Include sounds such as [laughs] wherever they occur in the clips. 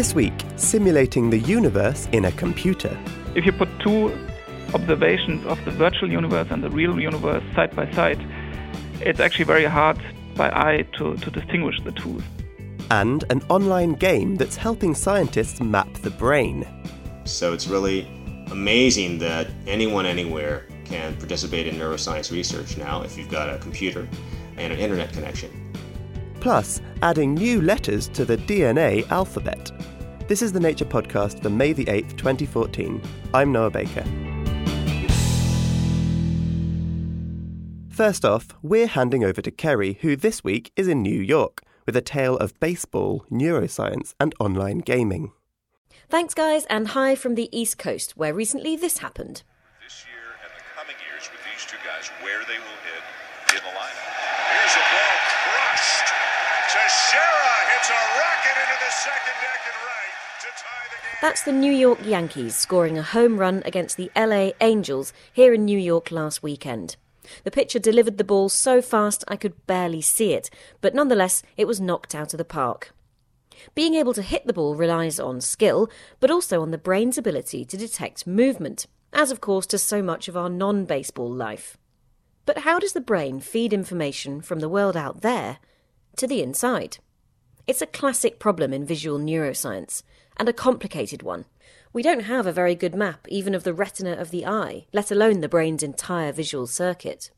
This week, simulating the universe in a computer. If you put two observations of the virtual universe and the real universe side by side, it's actually very hard by eye to, to distinguish the two. And an online game that's helping scientists map the brain. So it's really amazing that anyone anywhere can participate in neuroscience research now if you've got a computer and an internet connection. Plus, adding new letters to the DNA alphabet. This is the Nature Podcast for May the 8th, 2014. I'm Noah Baker. First off, we're handing over to Kerry, who this week is in New York with a tale of baseball, neuroscience, and online gaming. Thanks, guys, and hi from the East Coast, where recently this happened. This year and the coming years with these two guys, where they will hit in the lineup. Here's a ball crushed. Teixeira hits a rocket into the second deck and That's the New York Yankees scoring a home run against the LA Angels here in New York last weekend. The pitcher delivered the ball so fast I could barely see it, but nonetheless it was knocked out of the park. Being able to hit the ball relies on skill, but also on the brain's ability to detect movement, as of course does so much of our non baseball life. But how does the brain feed information from the world out there to the inside? It's a classic problem in visual neuroscience, and a complicated one. We don't have a very good map even of the retina of the eye, let alone the brain's entire visual circuit.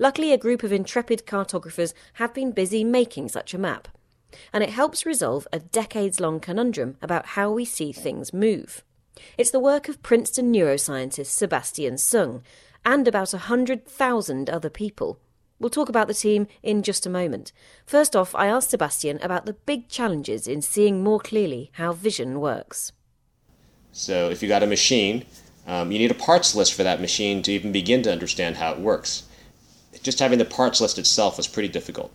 Luckily, a group of intrepid cartographers have been busy making such a map, and it helps resolve a decades long conundrum about how we see things move. It's the work of Princeton neuroscientist Sebastian Seung and about a 100,000 other people. We'll talk about the team in just a moment. First off, I asked Sebastian about the big challenges in seeing more clearly how vision works. So if you got a machine, um, you need a parts list for that machine to even begin to understand how it works. Just having the parts list itself was pretty difficult.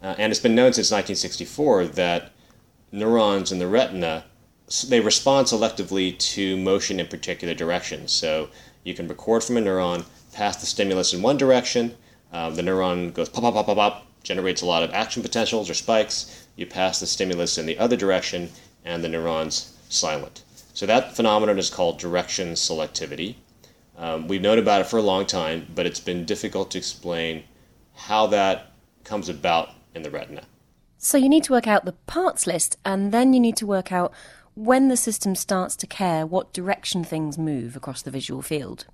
Uh, and it's been known since 1964 that neurons in the retina they respond selectively to motion in particular directions. So you can record from a neuron, pass the stimulus in one direction, um, the neuron goes pop, pop, pop, pop, pop, generates a lot of action potentials or spikes. You pass the stimulus in the other direction, and the neuron's silent. So that phenomenon is called direction selectivity. Um, we've known about it for a long time, but it's been difficult to explain how that comes about in the retina. So you need to work out the parts list, and then you need to work out when the system starts to care what direction things move across the visual field.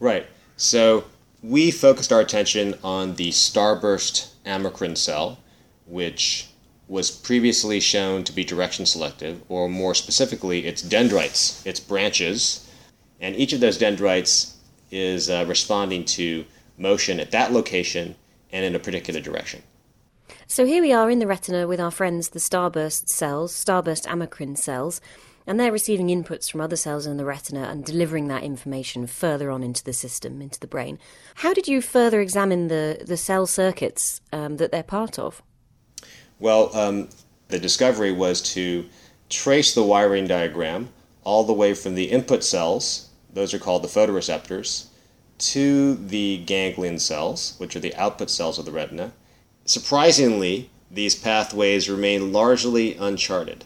Right. So we focused our attention on the starburst amacrine cell, which was previously shown to be direction selective, or more specifically, its dendrites, its branches. And each of those dendrites is uh, responding to motion at that location and in a particular direction. So here we are in the retina with our friends, the starburst cells, starburst amacrine cells, and they're receiving inputs from other cells in the retina and delivering that information further on into the system, into the brain. How did you further examine the, the cell circuits um, that they're part of? Well, um, the discovery was to trace the wiring diagram all the way from the input cells, those are called the photoreceptors, to the ganglion cells, which are the output cells of the retina. Surprisingly, these pathways remain largely uncharted.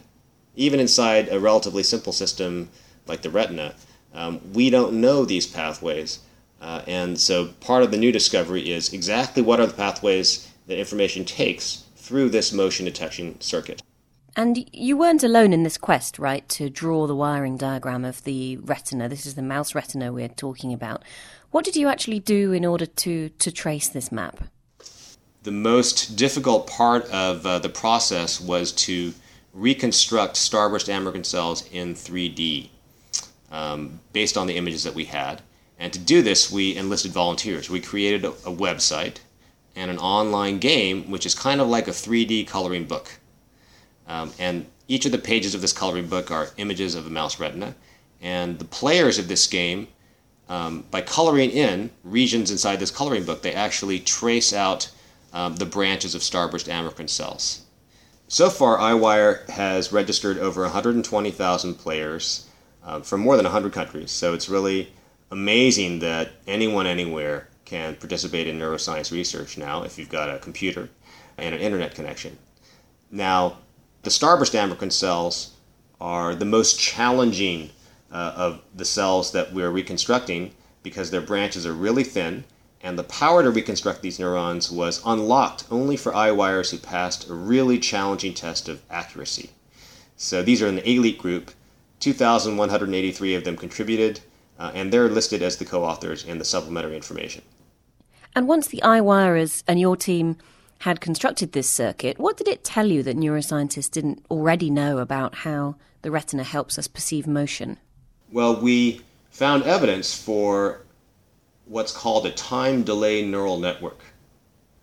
Even inside a relatively simple system like the retina, um, we don't know these pathways. Uh, and so part of the new discovery is exactly what are the pathways that information takes through this motion detection circuit. And you weren't alone in this quest, right, to draw the wiring diagram of the retina. This is the mouse retina we're talking about. What did you actually do in order to, to trace this map? The most difficult part of uh, the process was to reconstruct starburst amacrine cells in 3D um, based on the images that we had. And to do this, we enlisted volunteers. We created a, a website and an online game, which is kind of like a 3D coloring book. Um, and each of the pages of this coloring book are images of a mouse retina. And the players of this game, um, by coloring in regions inside this coloring book, they actually trace out um, the branches of starburst amacrine cells. So far, EyeWire has registered over 120,000 players um, from more than 100 countries. So it's really amazing that anyone anywhere can participate in neuroscience research now if you've got a computer and an internet connection. Now, the starburst amacrine cells are the most challenging uh, of the cells that we're reconstructing because their branches are really thin, and the power to reconstruct these neurons was unlocked only for eye wires who passed a really challenging test of accuracy. So these are in the elite group. 2,183 of them contributed, uh, and they're listed as the co authors in the supplementary information. And once the EyeWirers and your team had constructed this circuit, what did it tell you that neuroscientists didn't already know about how the retina helps us perceive motion? Well, we found evidence for what's called a time delay neural network.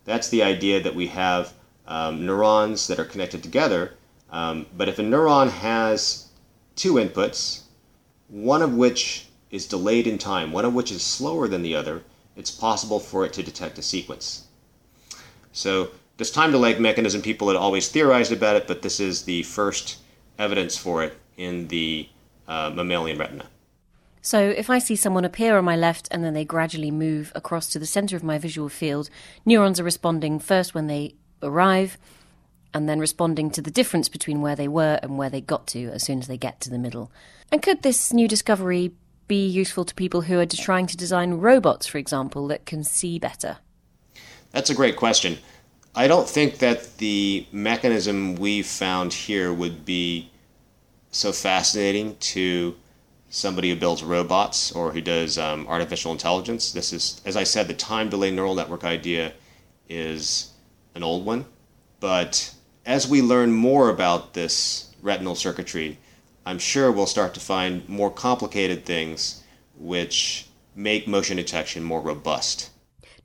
That's the idea that we have um, neurons that are connected together, um, but if a neuron has two inputs, one of which is delayed in time, one of which is slower than the other, it's possible for it to detect a sequence. So this time delay mechanism, people had always theorized about it, but this is the first evidence for it in the uh, mammalian retina. So if I see someone appear on my left and then they gradually move across to the center of my visual field, neurons are responding first when they arrive and then responding to the difference between where they were and where they got to as soon as they get to the middle. And could this new discovery be useful to people who are trying to design robots, for example, that can see better? That's a great question. I don't think that the mechanism we found here would be so fascinating to somebody who builds robots or who does um, artificial intelligence. This is, as I said, the time delay neural network idea is an old one. But as we learn more about this retinal circuitry, I'm sure we'll start to find more complicated things which make motion detection more robust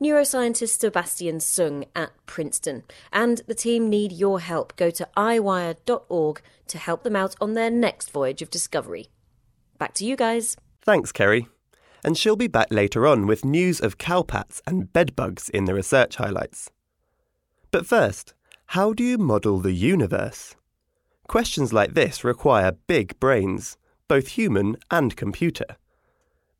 neuroscientist Sebastian Seung at Princeton. And the team need your help. Go to EyeWire.org to help them out on their next voyage of discovery. Back to you guys. Thanks, Kerry. And she'll be back later on with news of cowpats and bedbugs in the research highlights. But first, how do you model the universe? Questions like this require big brains, both human and computer.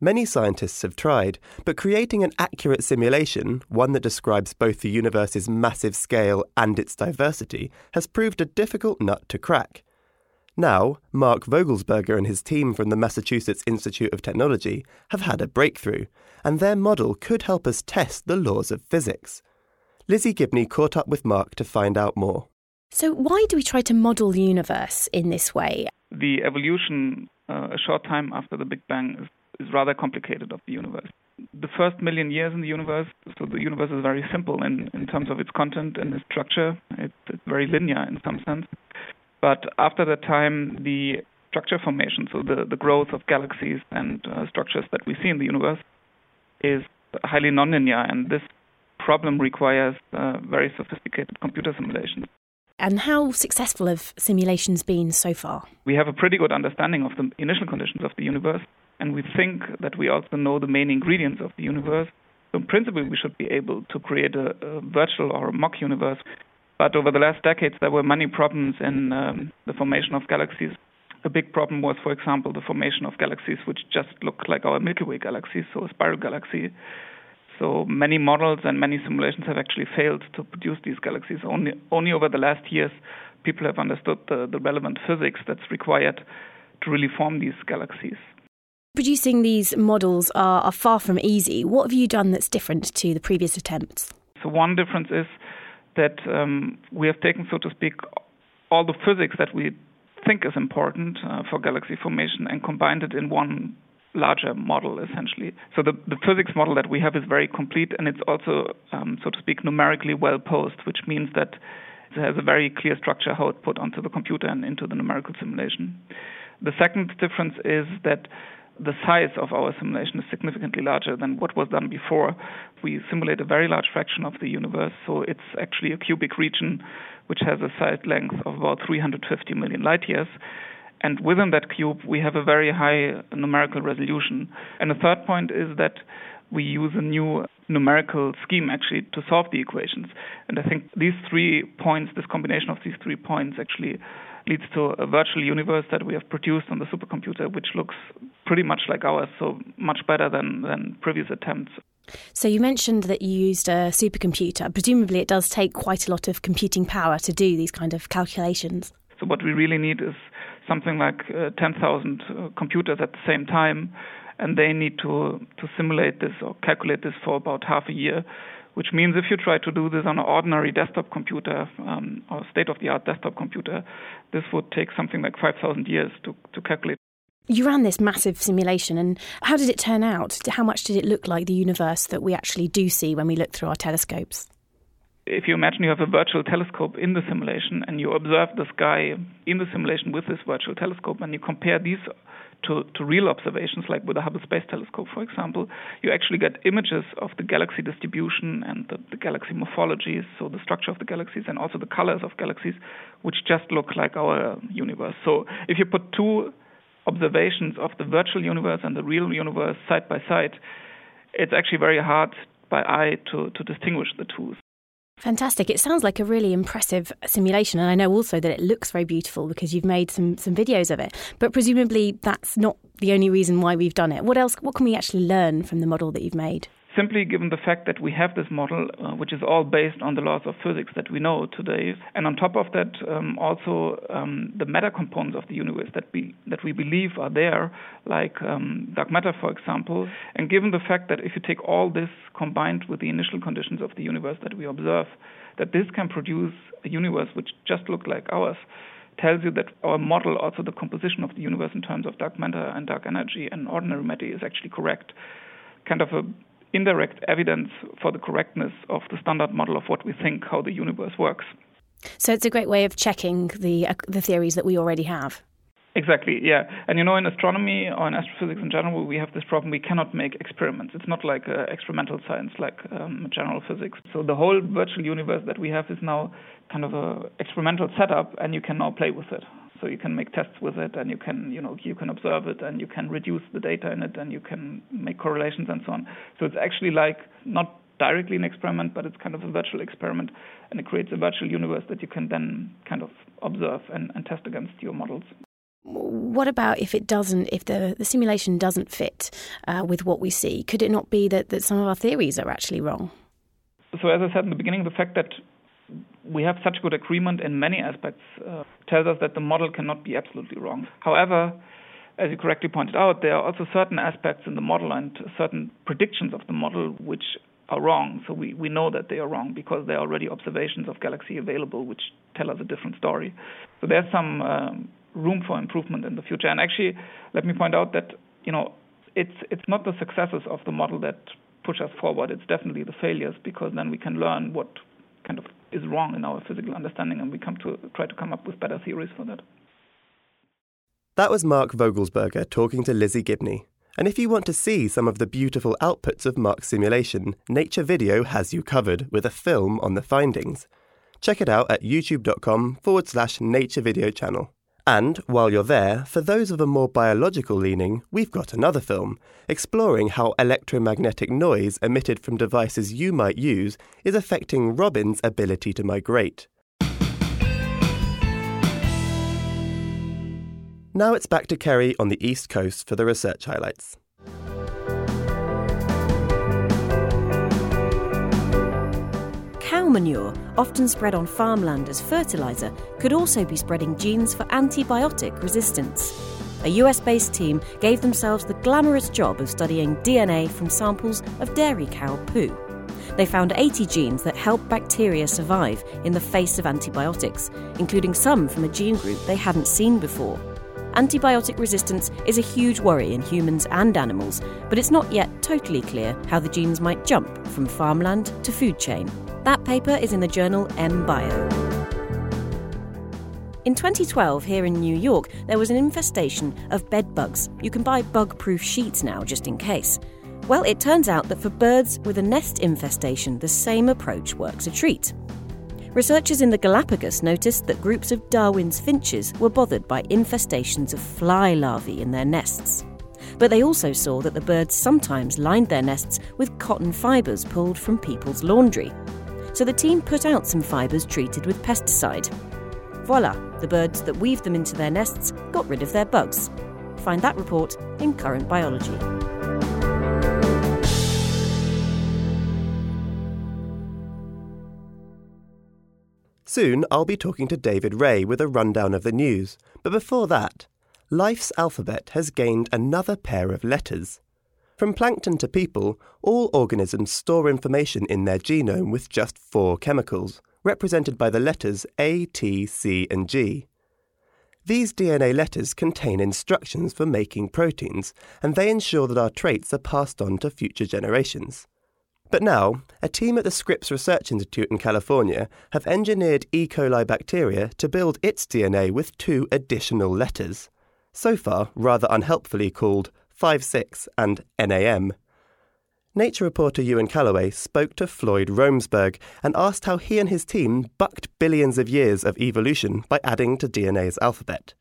Many scientists have tried, but creating an accurate simulation, one that describes both the universe's massive scale and its diversity, has proved a difficult nut to crack. Now, Mark Vogelsberger and his team from the Massachusetts Institute of Technology have had a breakthrough, and their model could help us test the laws of physics. Lizzie Gibney caught up with Mark to find out more. So, why do we try to model the universe in this way? The evolution uh, a short time after the Big Bang is is rather complicated of the universe. The first million years in the universe, so the universe is very simple in, in terms of its content and its structure. It's, it's very linear in some sense. But after that time, the structure formation, so the, the growth of galaxies and uh, structures that we see in the universe, is highly nonlinear, and this problem requires uh, very sophisticated computer simulations. And how successful have simulations been so far? We have a pretty good understanding of the initial conditions of the universe, and we think that we also know the main ingredients of the universe. So in principle, we should be able to create a, a virtual or a mock universe. But over the last decades, there were many problems in um, the formation of galaxies. A big problem was, for example, the formation of galaxies which just look like our Milky Way galaxy, so a spiral galaxy. So many models and many simulations have actually failed to produce these galaxies. Only, only over the last years, people have understood the, the relevant physics that's required to really form these galaxies. Producing these models are, are far from easy. What have you done that's different to the previous attempts? So, one difference is that um, we have taken, so to speak, all the physics that we think is important uh, for galaxy formation and combined it in one larger model, essentially. So, the, the physics model that we have is very complete and it's also, um, so to speak, numerically well posed, which means that it has a very clear structure how it put onto the computer and into the numerical simulation. The second difference is that the size of our simulation is significantly larger than what was done before. We simulate a very large fraction of the universe, so it's actually a cubic region which has a side length of about 350 million light years. And within that cube, we have a very high numerical resolution. And the third point is that we use a new numerical scheme actually to solve the equations. And I think these three points, this combination of these three points, actually leads to a virtual universe that we have produced on the supercomputer, which looks pretty much like ours, so much better than, than previous attempts. So you mentioned that you used a supercomputer. Presumably, it does take quite a lot of computing power to do these kind of calculations. So what we really need is something like uh, 10,000 uh, computers at the same time, and they need to to simulate this or calculate this for about half a year. Which means if you try to do this on an ordinary desktop computer um, or state-of-the-art desktop computer, this would take something like 5,000 years to, to calculate. You ran this massive simulation, and how did it turn out? How much did it look like the universe that we actually do see when we look through our telescopes? if you imagine you have a virtual telescope in the simulation and you observe the sky in the simulation with this virtual telescope and you compare these to, to real observations, like with the Hubble Space Telescope, for example, you actually get images of the galaxy distribution and the, the galaxy morphologies, so the structure of the galaxies and also the colors of galaxies, which just look like our universe. So if you put two observations of the virtual universe and the real universe side by side, it's actually very hard by eye to, to distinguish the two. Fantastic. It sounds like a really impressive simulation. And I know also that it looks very beautiful because you've made some, some videos of it. But presumably that's not the only reason why we've done it. What else, what can we actually learn from the model that you've made? Simply given the fact that we have this model, uh, which is all based on the laws of physics that we know today, and on top of that, um, also um, the matter components of the universe that we that we believe are there, like um, dark matter, for example. And given the fact that if you take all this combined with the initial conditions of the universe that we observe, that this can produce a universe which just looks like ours tells you that our model, also the composition of the universe in terms of dark matter and dark energy and ordinary matter, is actually correct. Kind of a indirect evidence for the correctness of the standard model of what we think how the universe works. So it's a great way of checking the uh, the theories that we already have. Exactly, yeah. And you know, in astronomy or in astrophysics in general, we have this problem we cannot make experiments. It's not like uh, experimental science like um, general physics. So the whole virtual universe that we have is now kind of a experimental setup, and you can now play with it so you can make tests with it and you can you know you can observe it and you can reduce the data in it and you can make correlations and so on. So it's actually like not directly an experiment but it's kind of a virtual experiment and it creates a virtual universe that you can then kind of observe and, and test against your models. What about if it doesn't if the, the simulation doesn't fit uh, with what we see? Could it not be that, that some of our theories are actually wrong? So as i said in the beginning the fact that we have such good agreement in many aspects uh, tells us that the model cannot be absolutely wrong. However, as you correctly pointed out, there are also certain aspects in the model and certain predictions of the model which are wrong. So we, we know that they are wrong because there are already observations of galaxy available which tell us a different story. So there's some um, room for improvement in the future. And actually, let me point out that you know it's it's not the successes of the model that push us forward. It's definitely the failures because then we can learn what kind of is wrong in our physical understanding, and we come to try to come up with better theories for that. That was Mark Vogelsberger talking to Lizzie Gibney. And if you want to see some of the beautiful outputs of Mark's simulation, Nature Video has you covered with a film on the findings. Check it out at youtube.com forward slash nature video channel. And while you're there, for those of a more biological leaning, we've got another film exploring how electromagnetic noise emitted from devices you might use is affecting robins' ability to migrate. Now it's back to Kerry on the East Coast for the research highlights. Manure, often spread on farmland as fertiliser, could also be spreading genes for antibiotic resistance. A US based team gave themselves the glamorous job of studying DNA from samples of dairy cow poo. They found 80 genes that help bacteria survive in the face of antibiotics, including some from a gene group they hadn't seen before. Antibiotic resistance is a huge worry in humans and animals, but it's not yet totally clear how the genes might jump from farmland to food chain. That paper is in the journal MBio. In 2012, here in New York, there was an infestation of bed bugs. You can buy bug proof sheets now, just in case. Well, it turns out that for birds with a nest infestation, the same approach works a treat. Researchers in the Galapagos noticed that groups of Darwin's finches were bothered by infestations of fly larvae in their nests. But they also saw that the birds sometimes lined their nests with cotton fibres pulled from people's laundry so the team put out some fibres treated with pesticide. Voila, the birds that weaved them into their nests got rid of their bugs. Find that report in Current Biology. Soon I'll be talking to David Ray with a rundown of the news, but before that, life's alphabet has gained another pair of letters. From plankton to people, all organisms store information in their genome with just four chemicals, represented by the letters A, T, C, and G. These DNA letters contain instructions for making proteins, and they ensure that our traits are passed on to future generations. But now, a team at the Scripps Research Institute in California have engineered E. coli bacteria to build its DNA with two additional letters, so far rather unhelpfully called 5SICS and NAM. Nature reporter Ewan Callaway spoke to Floyd Romesberg and asked how he and his team bucked billions of years of evolution by adding to DNA's alphabet.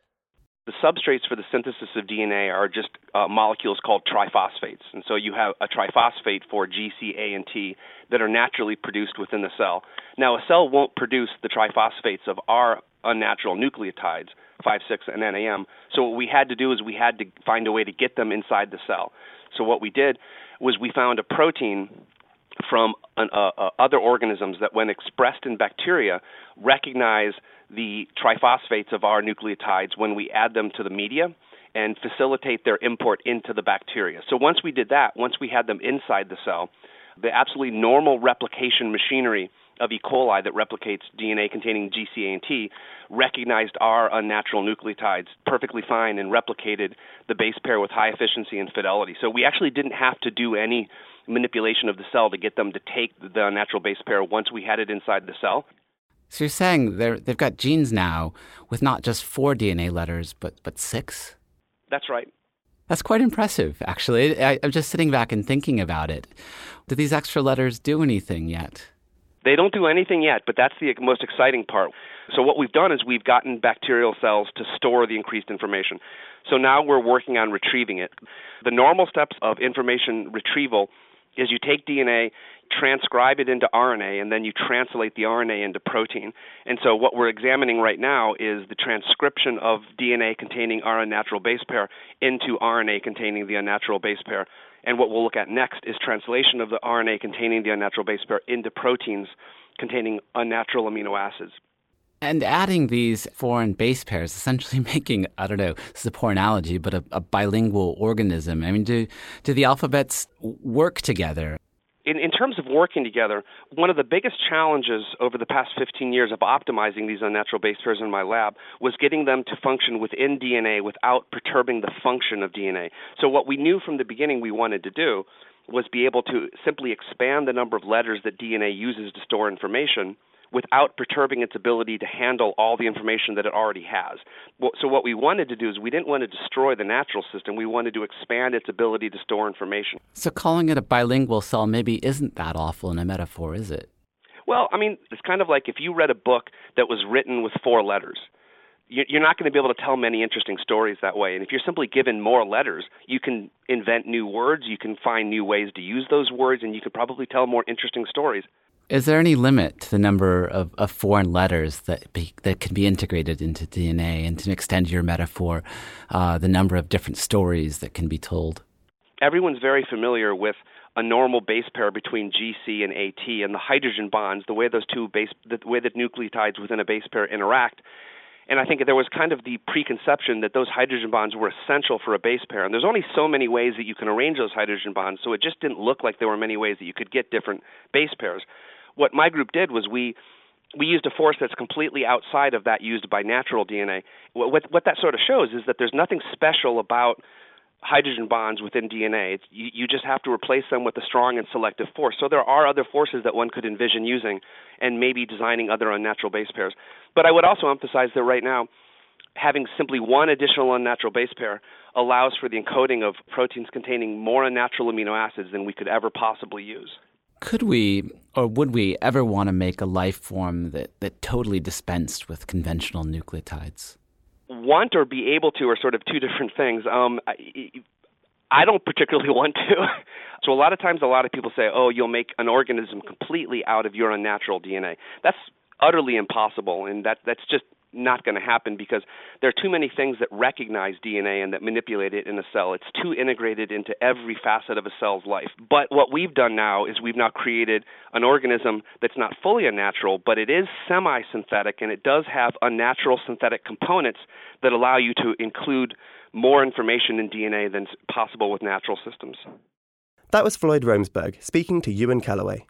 The substrates for the synthesis of DNA are just uh, molecules called triphosphates. And so you have a triphosphate for G, C, A, and T that are naturally produced within the cell. Now, a cell won't produce the triphosphates of our unnatural nucleotides, 5, 6, and NAM. So what we had to do is we had to find a way to get them inside the cell. So what we did was we found a protein from an, uh, uh, other organisms that, when expressed in bacteria, recognize the triphosphates of our nucleotides when we add them to the media and facilitate their import into the bacteria. So once we did that, once we had them inside the cell, the absolutely normal replication machinery of E. coli that replicates DNA containing GCA and T recognized our unnatural nucleotides perfectly fine and replicated the base pair with high efficiency and fidelity. So we actually didn't have to do any manipulation of the cell to get them to take the unnatural base pair once we had it inside the cell. So you're saying they they've got genes now with not just four DNA letters, but, but six? That's right. That's quite impressive, actually. I, I'm just sitting back and thinking about it. Do these extra letters do anything yet? They don't do anything yet, but that's the most exciting part. So what we've done is we've gotten bacterial cells to store the increased information. So now we're working on retrieving it. The normal steps of information retrieval is you take DNA, transcribe it into RNA, and then you translate the RNA into protein. And so what we're examining right now is the transcription of DNA containing our unnatural base pair into RNA containing the unnatural base pair. And what we'll look at next is translation of the RNA containing the unnatural base pair into proteins containing unnatural amino acids. And adding these foreign base pairs, essentially [laughs] making, I don't know, this is a poor analogy, but a, a bilingual organism. I mean, do, do the alphabets work together? In, in terms of working together, one of the biggest challenges over the past 15 years of optimizing these unnatural base pairs in my lab was getting them to function within DNA without perturbing the function of DNA. So, what we knew from the beginning we wanted to do was be able to simply expand the number of letters that DNA uses to store information without perturbing its ability to handle all the information that it already has. So, what we wanted to do is we didn't want to destroy the natural system, we wanted to expand its ability to store information. So, calling it a bilingual cell maybe isn't that awful in a metaphor, is it? Well, I mean, it's kind of like if you read a book that was written with four letters. You're not going to be able to tell many interesting stories that way. And if you're simply given more letters, you can invent new words, you can find new ways to use those words, and you can probably tell more interesting stories. Is there any limit to the number of, of foreign letters that be, that can be integrated into DNA, and to extend your metaphor, uh, the number of different stories that can be told? Everyone's very familiar with a normal base pair between GC and AT, and the hydrogen bonds, the way those two base, the way that nucleotides within a base pair interact. And I think there was kind of the preconception that those hydrogen bonds were essential for a base pair. And there's only so many ways that you can arrange those hydrogen bonds, so it just didn't look like there were many ways that you could get different base pairs what my group did was we we used a force that's completely outside of that used by natural DNA. What, what, what that sort of shows is that there's nothing special about hydrogen bonds within DNA. You, you just have to replace them with a strong and selective force. So there are other forces that one could envision using and maybe designing other unnatural base pairs. But I would also emphasize that right now, having simply one additional unnatural base pair allows for the encoding of proteins containing more unnatural amino acids than we could ever possibly use could we or would we ever want to make a life form that, that totally dispensed with conventional nucleotides? Want or be able to are sort of two [laughs] different things. Um, I, I don't particularly [laughs] want to. so a lot of times, a lot of people say, "Oh, you'll make an organism completely out of your unnatural DNA." That's utterly impossible, and that that's just not going to happen because there are too many things that recognize DNA and that manipulate it in a cell. It's too integrated into every facet of a cell's life. But what we've done now is we've now created an organism that's not fully unnatural, but it is semi synthetic and it does have unnatural synthetic components that allow you to include more information in DNA than's possible with natural systems. That was Floyd Romesberg speaking to Ewan Callaway.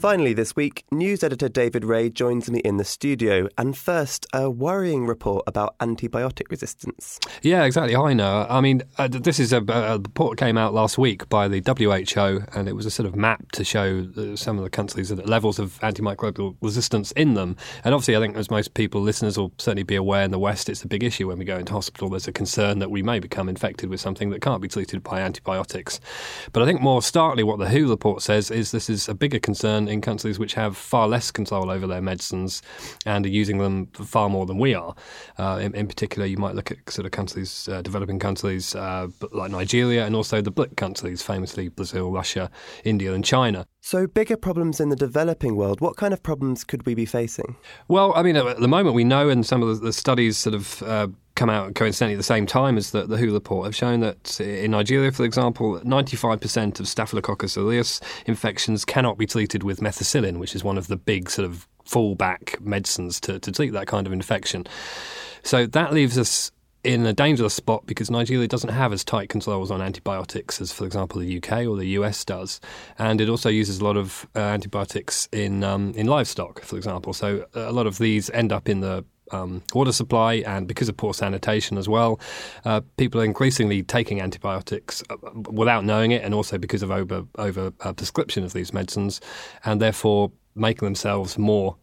Finally, this week, news editor David Ray joins me in the studio. And first, a worrying report about antibiotic resistance. Yeah, exactly. I know. I mean, uh, this is a, a, report came out last week by the WHO, and it was a sort of map to show uh, some of the countries the levels of antimicrobial resistance in them. And obviously, I think as most people, listeners will certainly be aware in the West, it's a big issue when we go into hospital. There's a concern that we may become infected with something that can't be treated by antibiotics. But I think more starkly, what the WHO report says is this is a bigger concern in countries which have far less control over their medicines and are using them far more than we are. Uh, in, in, particular, you might look at sort of countries, uh, developing countries uh, like Nigeria and also the BRIC countries, famously Brazil, Russia, India, and China. So, bigger problems in the developing world. What kind of problems could we be facing? Well, I mean, at the moment, we know, in some of the, the studies sort of uh, come out coincidentally at the same time as the, the WHO report have shown that in Nigeria, for example, 95% of Staphylococcus aureus infections cannot be treated with methicillin, which is one of the big sort of fallback medicines to, to treat that kind of infection. So that leaves us in a dangerous spot because Nigeria doesn't have as tight controls on antibiotics as, for example, the UK or the US does, and it also uses a lot of uh, antibiotics in um, in livestock, for example. So a lot of these end up in the um, water supply, and because of poor sanitation as well, uh, people are increasingly taking antibiotics uh, without knowing it, and also because of over over uh, prescription of these medicines, and therefore making themselves more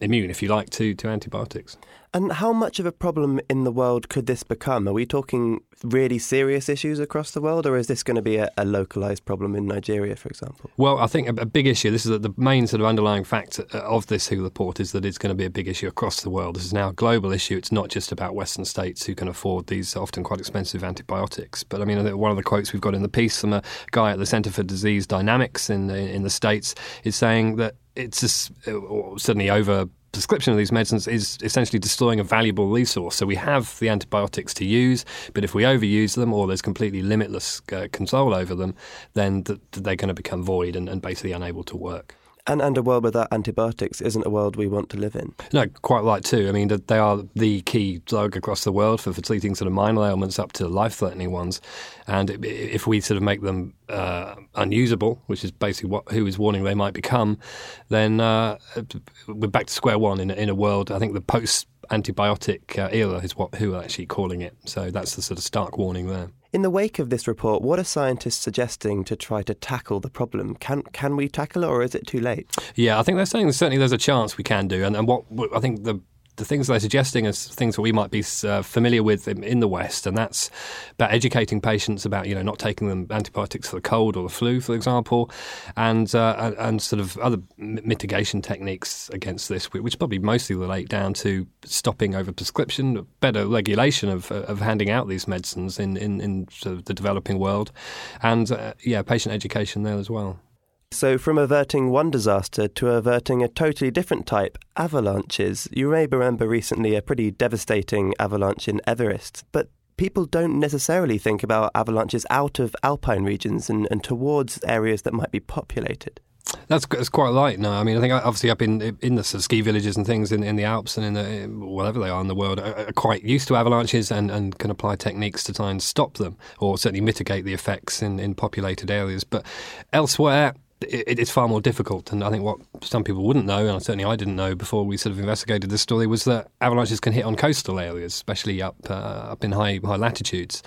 immune, if you like, to, to antibiotics. And how much of a problem in the world could this become? Are we talking really serious issues across the world, or is this going to be a, a localized problem in Nigeria, for example? Well, I think a, a big issue, this is the main sort of underlying fact uh, of this WHO report, is that it's going to be a big issue across the world. This is now a global issue. It's not just about Western states who can afford these often quite expensive antibiotics. But I mean, one of the quotes we've got in the piece from a guy at the Center for Disease Dynamics in, in, in the States is saying that it's just, uh, certainly over prescription of these medicines is essentially destroying a valuable resource. So we have the antibiotics to use, but if we overuse them or there's completely limitless uh, control over them, then th- they're going to become void and, and basically unable to work. And, and a world without antibiotics isn't a world we want to live in. No, quite right too. I mean, they are the key drug across the world for, treating sort of minor ailments up to life-threatening ones. And if we sort of make them uh, unusable, which is basically what WHO is warning they might become, then uh, we're back to square one in, in a world. I think the post antibiotic uh, era is what WHO are actually calling it. So that's the sort of stark warning there. In the wake of this report, what are scientists suggesting to try to tackle the problem? Can can we tackle it, or is it too late? Yeah, I think they're saying certainly there's a chance we can do, and, and what I think the the things they're suggesting are things that we might be uh, familiar with in, in, the West, and that's about educating patients about you know not taking them antibiotics for the cold or the flu, for example, and uh, and sort of other mitigation techniques against this, which probably mostly relate down to stopping over prescription, better regulation of, of handing out these medicines in in, in sort of the developing world, and uh, yeah, patient education there as well. So, from averting one disaster to averting a totally different type, avalanches. You may remember recently a pretty devastating avalanche in Everest, but people don't necessarily think about avalanches out of alpine regions and, and towards areas that might be populated. That's, that's quite right. No, I mean, I think obviously up in in the ski villages and things in, in the Alps and in the whatever they are in the world are, are quite used to avalanches and, and can apply techniques to try and stop them or certainly mitigate the effects in, in populated areas. But elsewhere, it, it's far more difficult. And I think what some people wouldn't know, and certainly I didn't know before we sort of investigated this story, was that avalanches can hit on coastal areas, especially up uh, up in high high latitudes.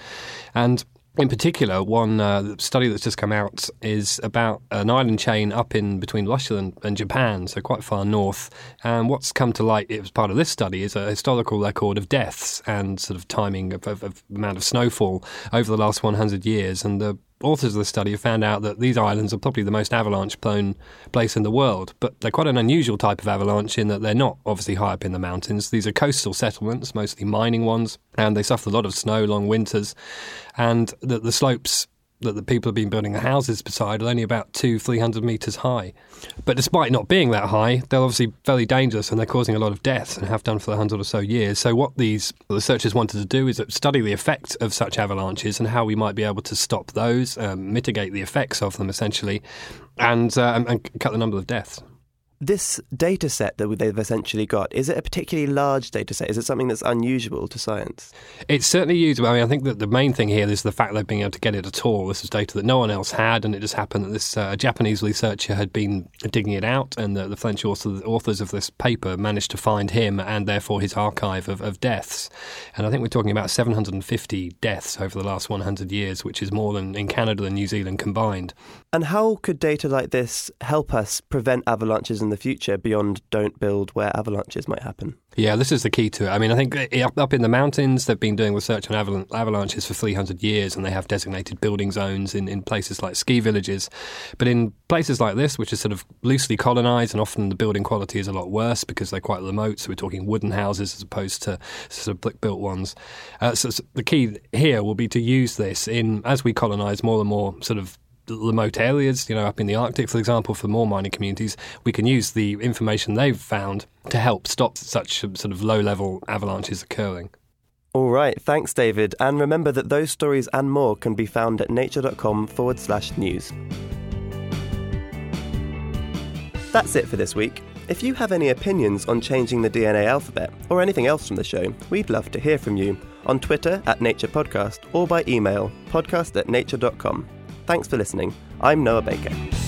And in particular, one uh, study that's just come out is about an island chain up in between Russia and, and, Japan, so quite far north. And what's come to light as part of this study is a historical record of deaths and sort of timing of, of, of amount of snowfall over the last 100 years. And the authors of the study have found out that these islands are probably the most avalanche prone place in the world, but they're quite an unusual type of avalanche in that they're not obviously high up in the mountains. These are coastal settlements, mostly mining ones, and they suffer a lot of snow, long winters, and the, the slopes that the people have been building the houses beside are only about two, three hundred meters high. But despite not being that high, they're obviously very dangerous and they're causing a lot of deaths and have done for a hundred or so years. So what these researchers wanted to do is study the effects of such avalanches and how we might be able to stop those, um, mitigate the effects of them essentially, and, uh, and cut the number of deaths. This data set that they've essentially got, is it a particularly large data set? Is it something that's unusual to science? It's certainly usable. I mean, I think that the main thing here is the fact they've been able to get it at all. This is data that no one else had, and it just happened that this uh, Japanese researcher had been digging it out, and the, the French author, the authors of this paper managed to find him and therefore his archive of, of deaths. And I think we're talking about 750 deaths over the last 100 years, which is more than in Canada and New Zealand combined. And how could data like this help us prevent avalanches in the future beyond don't build where avalanches might happen? Yeah, this is the key to it. I mean, I think up in the mountains, they've been doing research on avalanches for 300 years and they have designated building zones in, in places like ski villages. But in places like this, which is sort of loosely colonized and often the building quality is a lot worse because they're quite remote, so we're talking wooden houses as opposed to sort of brick built ones. Uh, so, so the key here will be to use this in as we colonize more and more sort of remote areas, you know, up in the Arctic, for example, for more mining communities, we can use the information they've found to help stop such um, sort of low level avalanches occurring. All right, thanks, David. And remember that those stories and more can be found at nature.com forward slash news. That's it for this week. If you have any opinions on changing the DNA alphabet or anything else from the show, we'd love to hear from you on Twitter at Nature Podcast or by email podcast at nature.com. Thanks for listening. I'm Noah Baker.